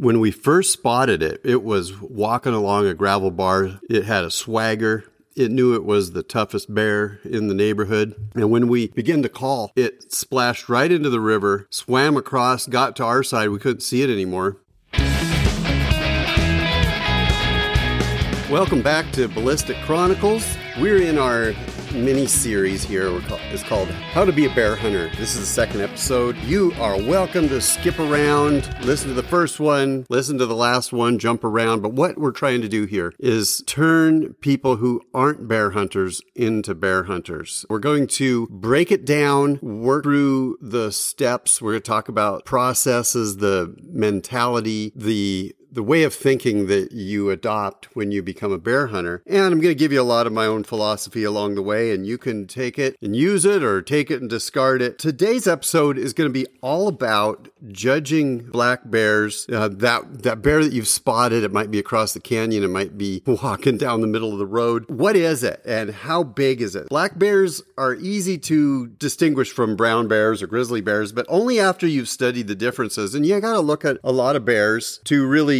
When we first spotted it, it was walking along a gravel bar. It had a swagger. It knew it was the toughest bear in the neighborhood. And when we began to call, it splashed right into the river, swam across, got to our side. We couldn't see it anymore. Welcome back to Ballistic Chronicles. We're in our mini series here is called How to Be a Bear Hunter. This is the second episode. You are welcome to skip around, listen to the first one, listen to the last one, jump around. But what we're trying to do here is turn people who aren't bear hunters into bear hunters. We're going to break it down, work through the steps. We're going to talk about processes, the mentality, the the way of thinking that you adopt when you become a bear hunter. And I'm going to give you a lot of my own philosophy along the way, and you can take it and use it or take it and discard it. Today's episode is going to be all about judging black bears. Uh, that, that bear that you've spotted, it might be across the canyon, it might be walking down the middle of the road. What is it and how big is it? Black bears are easy to distinguish from brown bears or grizzly bears, but only after you've studied the differences. And you got to look at a lot of bears to really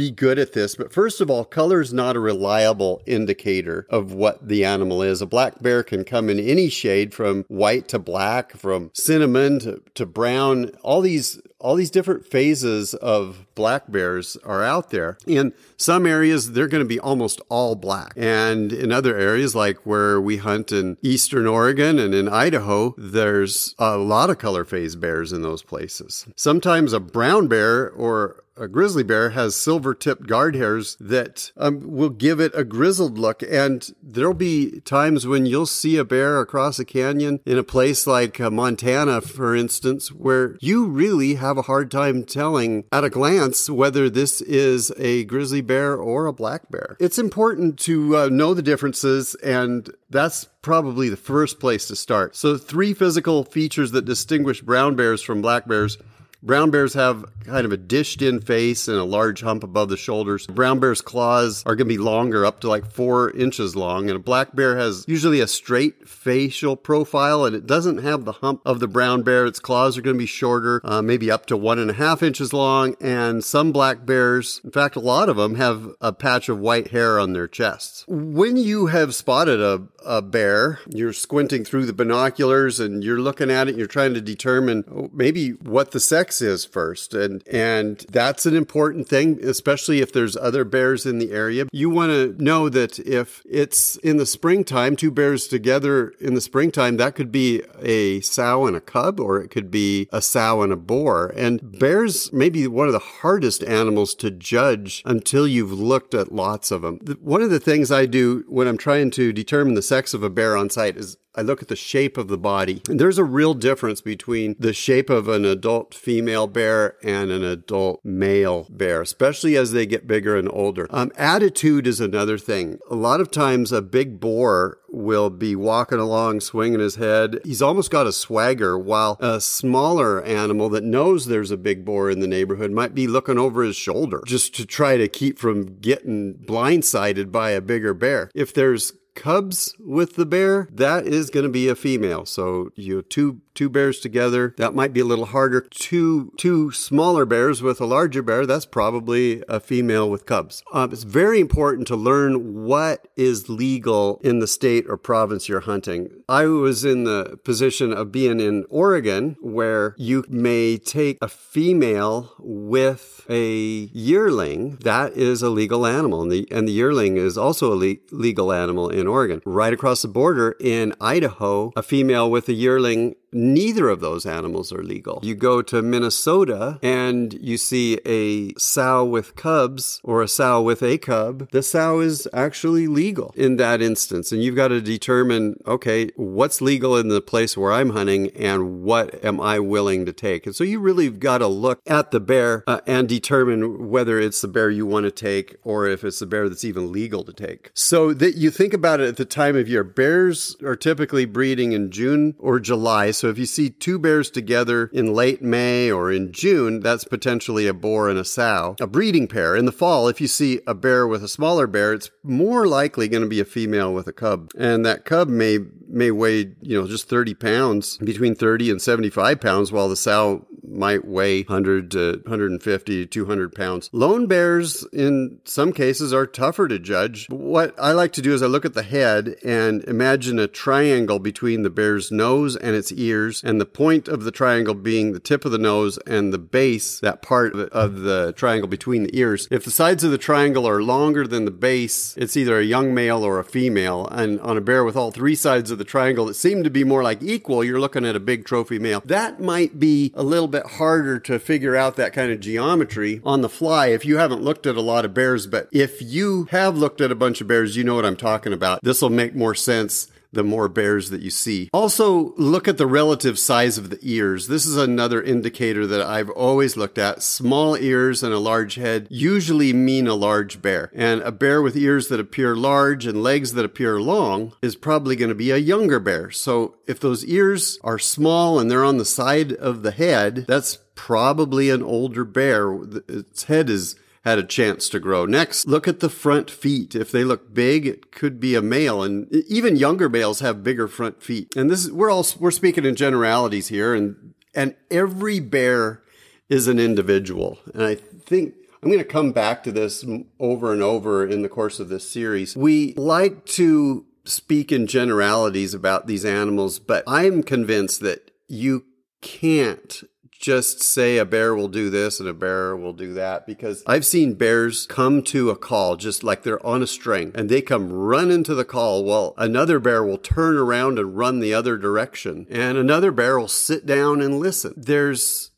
be good at this. But first of all, color is not a reliable indicator of what the animal is. A black bear can come in any shade from white to black, from cinnamon to, to brown. All these all these different phases of black bears are out there. In some areas, they're going to be almost all black. And in other areas, like where we hunt in eastern Oregon and in Idaho, there's a lot of color phase bears in those places. Sometimes a brown bear or a grizzly bear has silver tipped guard hairs that um, will give it a grizzled look. And there'll be times when you'll see a bear across a canyon in a place like uh, Montana, for instance, where you really have a hard time telling at a glance whether this is a grizzly bear or a black bear. It's important to uh, know the differences, and that's probably the first place to start. So, three physical features that distinguish brown bears from black bears Brown bears have kind of a dished in face and a large hump above the shoulders. Brown bear's claws are going to be longer, up to like four inches long. And a black bear has usually a straight facial profile and it doesn't have the hump of the brown bear. Its claws are going to be shorter, uh, maybe up to one and a half inches long. And some black bears, in fact, a lot of them have a patch of white hair on their chests. When you have spotted a, a bear, you're squinting through the binoculars and you're looking at it, you're trying to determine oh, maybe what the sex sex is first. And, and that's an important thing, especially if there's other bears in the area. You want to know that if it's in the springtime, two bears together in the springtime, that could be a sow and a cub, or it could be a sow and a boar. And bears may be one of the hardest animals to judge until you've looked at lots of them. One of the things I do when I'm trying to determine the sex of a bear on sight is I look at the shape of the body. And there's a real difference between the shape of an adult female bear and an adult male bear, especially as they get bigger and older. Um, attitude is another thing. A lot of times, a big boar will be walking along, swinging his head. He's almost got a swagger, while a smaller animal that knows there's a big boar in the neighborhood might be looking over his shoulder just to try to keep from getting blindsided by a bigger bear. If there's cubs with the bear, that is going to be a female. So you two two bears together, that might be a little harder. Two two smaller bears with a larger bear, that's probably a female with cubs. Um, it's very important to learn what is legal in the state or province you're hunting. I was in the position of being in Oregon where you may take a female with a yearling. That is a legal animal, and the and the yearling is also a le- legal animal in Oregon. Right across the border in Idaho, a female with a yearling Neither of those animals are legal. You go to Minnesota and you see a sow with cubs or a sow with a cub. The sow is actually legal in that instance. And you've got to determine okay, what's legal in the place where I'm hunting and what am I willing to take? And so you really got to look at the bear uh, and determine whether it's the bear you want to take or if it's the bear that's even legal to take. So that you think about it at the time of year. Bears are typically breeding in June or July. So if you see two bears together in late May or in June, that's potentially a boar and a sow, a breeding pair. In the fall, if you see a bear with a smaller bear, it's more likely going to be a female with a cub. And that cub may may weigh, you know, just 30 pounds, between 30 and 75 pounds, while the sow might weigh 100 to 150 200 pounds. Lone bears, in some cases, are tougher to judge. What I like to do is I look at the head and imagine a triangle between the bear's nose and its ears, and the point of the triangle being the tip of the nose and the base, that part of the triangle between the ears. If the sides of the triangle are longer than the base, it's either a young male or a female. And on a bear with all three sides of the triangle that seem to be more like equal, you're looking at a big trophy male. That might be a little bit harder to figure out that kind of geometry on the fly if you haven't looked at a lot of bears. But if you have looked at a bunch of bears, you know what I'm talking about. This will make more sense the more bears that you see. Also, look at the relative size of the ears. This is another indicator that I've always looked at. Small ears and a large head usually mean a large bear. And a bear with ears that appear large and legs that appear long is probably going to be a younger bear. So if those ears are small and they're on the side of the head, that's probably an older bear. Its head is had a chance to grow. Next, look at the front feet. If they look big, it could be a male and even younger males have bigger front feet. And this is, we're all, we're speaking in generalities here and, and every bear is an individual. And I think I'm going to come back to this over and over in the course of this series. We like to speak in generalities about these animals, but I'm convinced that you can't just say a bear will do this and a bear will do that because I've seen bears come to a call just like they're on a string and they come run into the call while another bear will turn around and run the other direction and another bear will sit down and listen. There's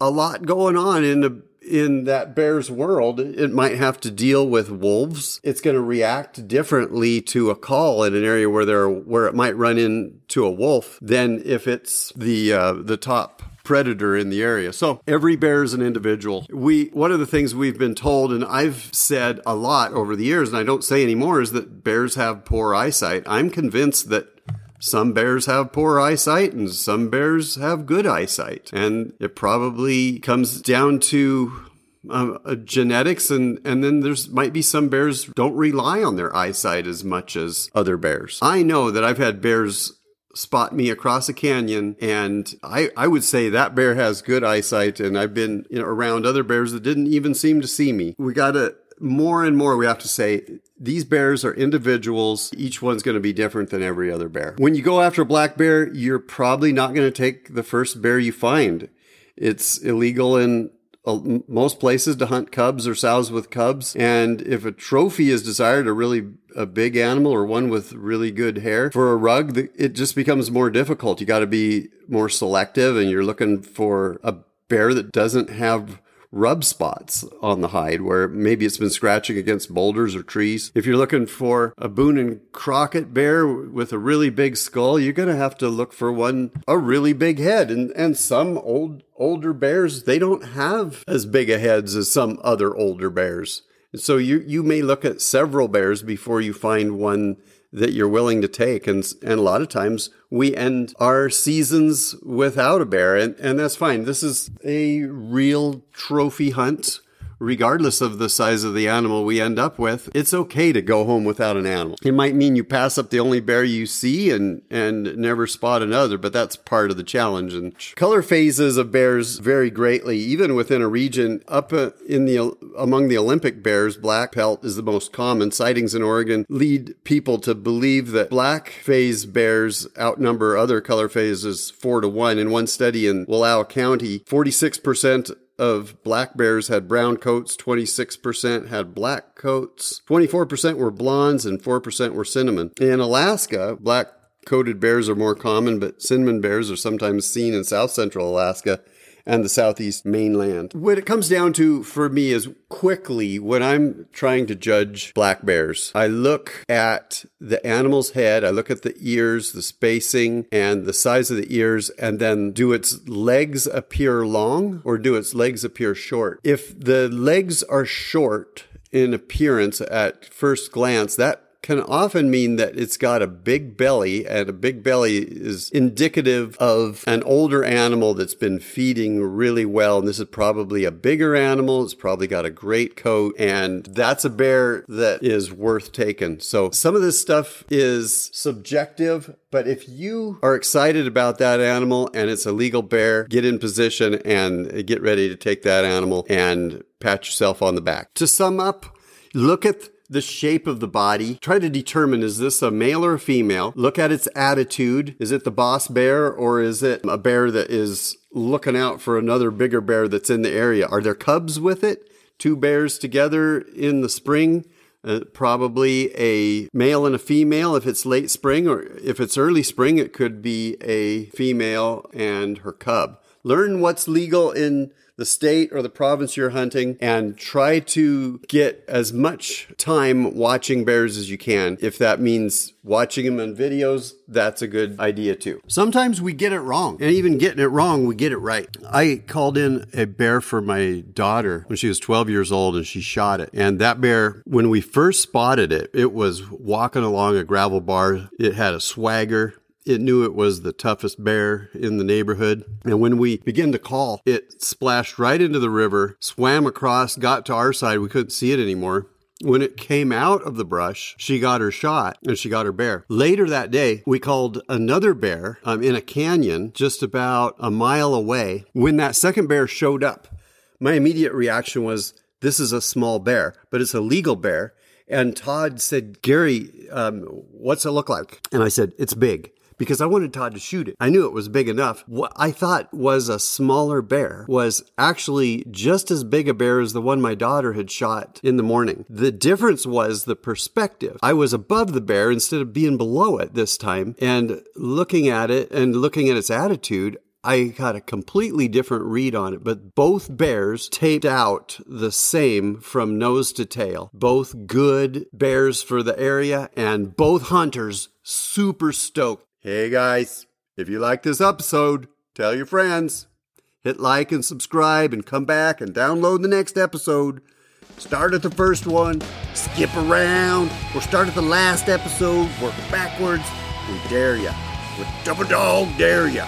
a lot going on in the in that bear's world, it might have to deal with wolves. It's going to react differently to a call in an area where there where it might run into a wolf than if it's the uh, the top predator in the area. So every bear is an individual. We one of the things we've been told, and I've said a lot over the years, and I don't say anymore, is that bears have poor eyesight. I'm convinced that some bears have poor eyesight and some bears have good eyesight. And it probably comes down to um, uh, genetics and and then there's might be some bears don't rely on their eyesight as much as other bears. I know that I've had bears spot me across a canyon and I, I would say that bear has good eyesight and I've been you know, around other bears that didn't even seem to see me. We got to more and more we have to say these bears are individuals. Each one's going to be different than every other bear. When you go after a black bear, you're probably not going to take the first bear you find. It's illegal in most places to hunt cubs or sows with cubs. And if a trophy is desired, a really a big animal or one with really good hair for a rug, it just becomes more difficult. You got to be more selective and you're looking for a bear that doesn't have rub spots on the hide where maybe it's been scratching against boulders or trees. If you're looking for a Boone and Crockett bear with a really big skull, you're going to have to look for one a really big head and and some old older bears they don't have as big a heads as some other older bears. So you you may look at several bears before you find one that you're willing to take. And, and a lot of times we end our seasons without a bear, and, and that's fine. This is a real trophy hunt regardless of the size of the animal we end up with, it's okay to go home without an animal. It might mean you pass up the only bear you see and, and never spot another, but that's part of the challenge. And color phases of bears vary greatly, even within a region. Up uh, in the among the Olympic bears, black pelt is the most common. Sightings in Oregon lead people to believe that black phase bears outnumber other color phases four to one. In one study in Wallowa County, 46% of black bears had brown coats, 26% had black coats, 24% were blondes, and 4% were cinnamon. In Alaska, black coated bears are more common, but cinnamon bears are sometimes seen in south central Alaska and the southeast mainland. What it comes down to for me is quickly when I'm trying to judge black bears, I look at the animal's head, I look at the ears, the spacing, and the size of the ears, and then do its legs appear long or do its legs appear short? If the legs are short, in appearance at first glance, that can often mean that it's got a big belly, and a big belly is indicative of an older animal that's been feeding really well. And this is probably a bigger animal. It's probably got a great coat, and that's a bear that is worth taking. So some of this stuff is subjective, but if you are excited about that animal and it's a legal bear, get in position and get ready to take that animal and pat yourself on the back. To sum up, look at the shape of the body. Try to determine is this a male or a female? Look at its attitude. Is it the boss bear or is it a bear that is looking out for another bigger bear that's in the area? Are there cubs with it? Two bears together in the spring? Uh, probably a male and a female if it's late spring, or if it's early spring, it could be a female and her cub. Learn what's legal in the state or the province you're hunting and try to get as much time watching bears as you can. If that means watching them in videos, that's a good idea too. Sometimes we get it wrong, and even getting it wrong, we get it right. I called in a bear for my daughter when she was 12 years old and she shot it. And that bear, when we first spotted it, it was walking along a gravel bar. It had a swagger. It knew it was the toughest bear in the neighborhood. And when we began to call, it splashed right into the river, swam across, got to our side. We couldn't see it anymore. When it came out of the brush, she got her shot and she got her bear. Later that day, we called another bear um, in a canyon just about a mile away. When that second bear showed up, my immediate reaction was, This is a small bear, but it's a legal bear. And Todd said, Gary, um, what's it look like? And I said, It's big because I wanted Todd to shoot it. I knew it was big enough. What I thought was a smaller bear was actually just as big a bear as the one my daughter had shot in the morning. The difference was the perspective. I was above the bear instead of being below it this time and looking at it and looking at its attitude. I got a completely different read on it, but both bears taped out the same from nose to tail. Both good bears for the area and both hunters super stoked. Hey guys, if you like this episode, tell your friends. Hit like and subscribe and come back and download the next episode. Start at the first one, skip around, or start at the last episode, work backwards. We dare ya. We double dog dare ya.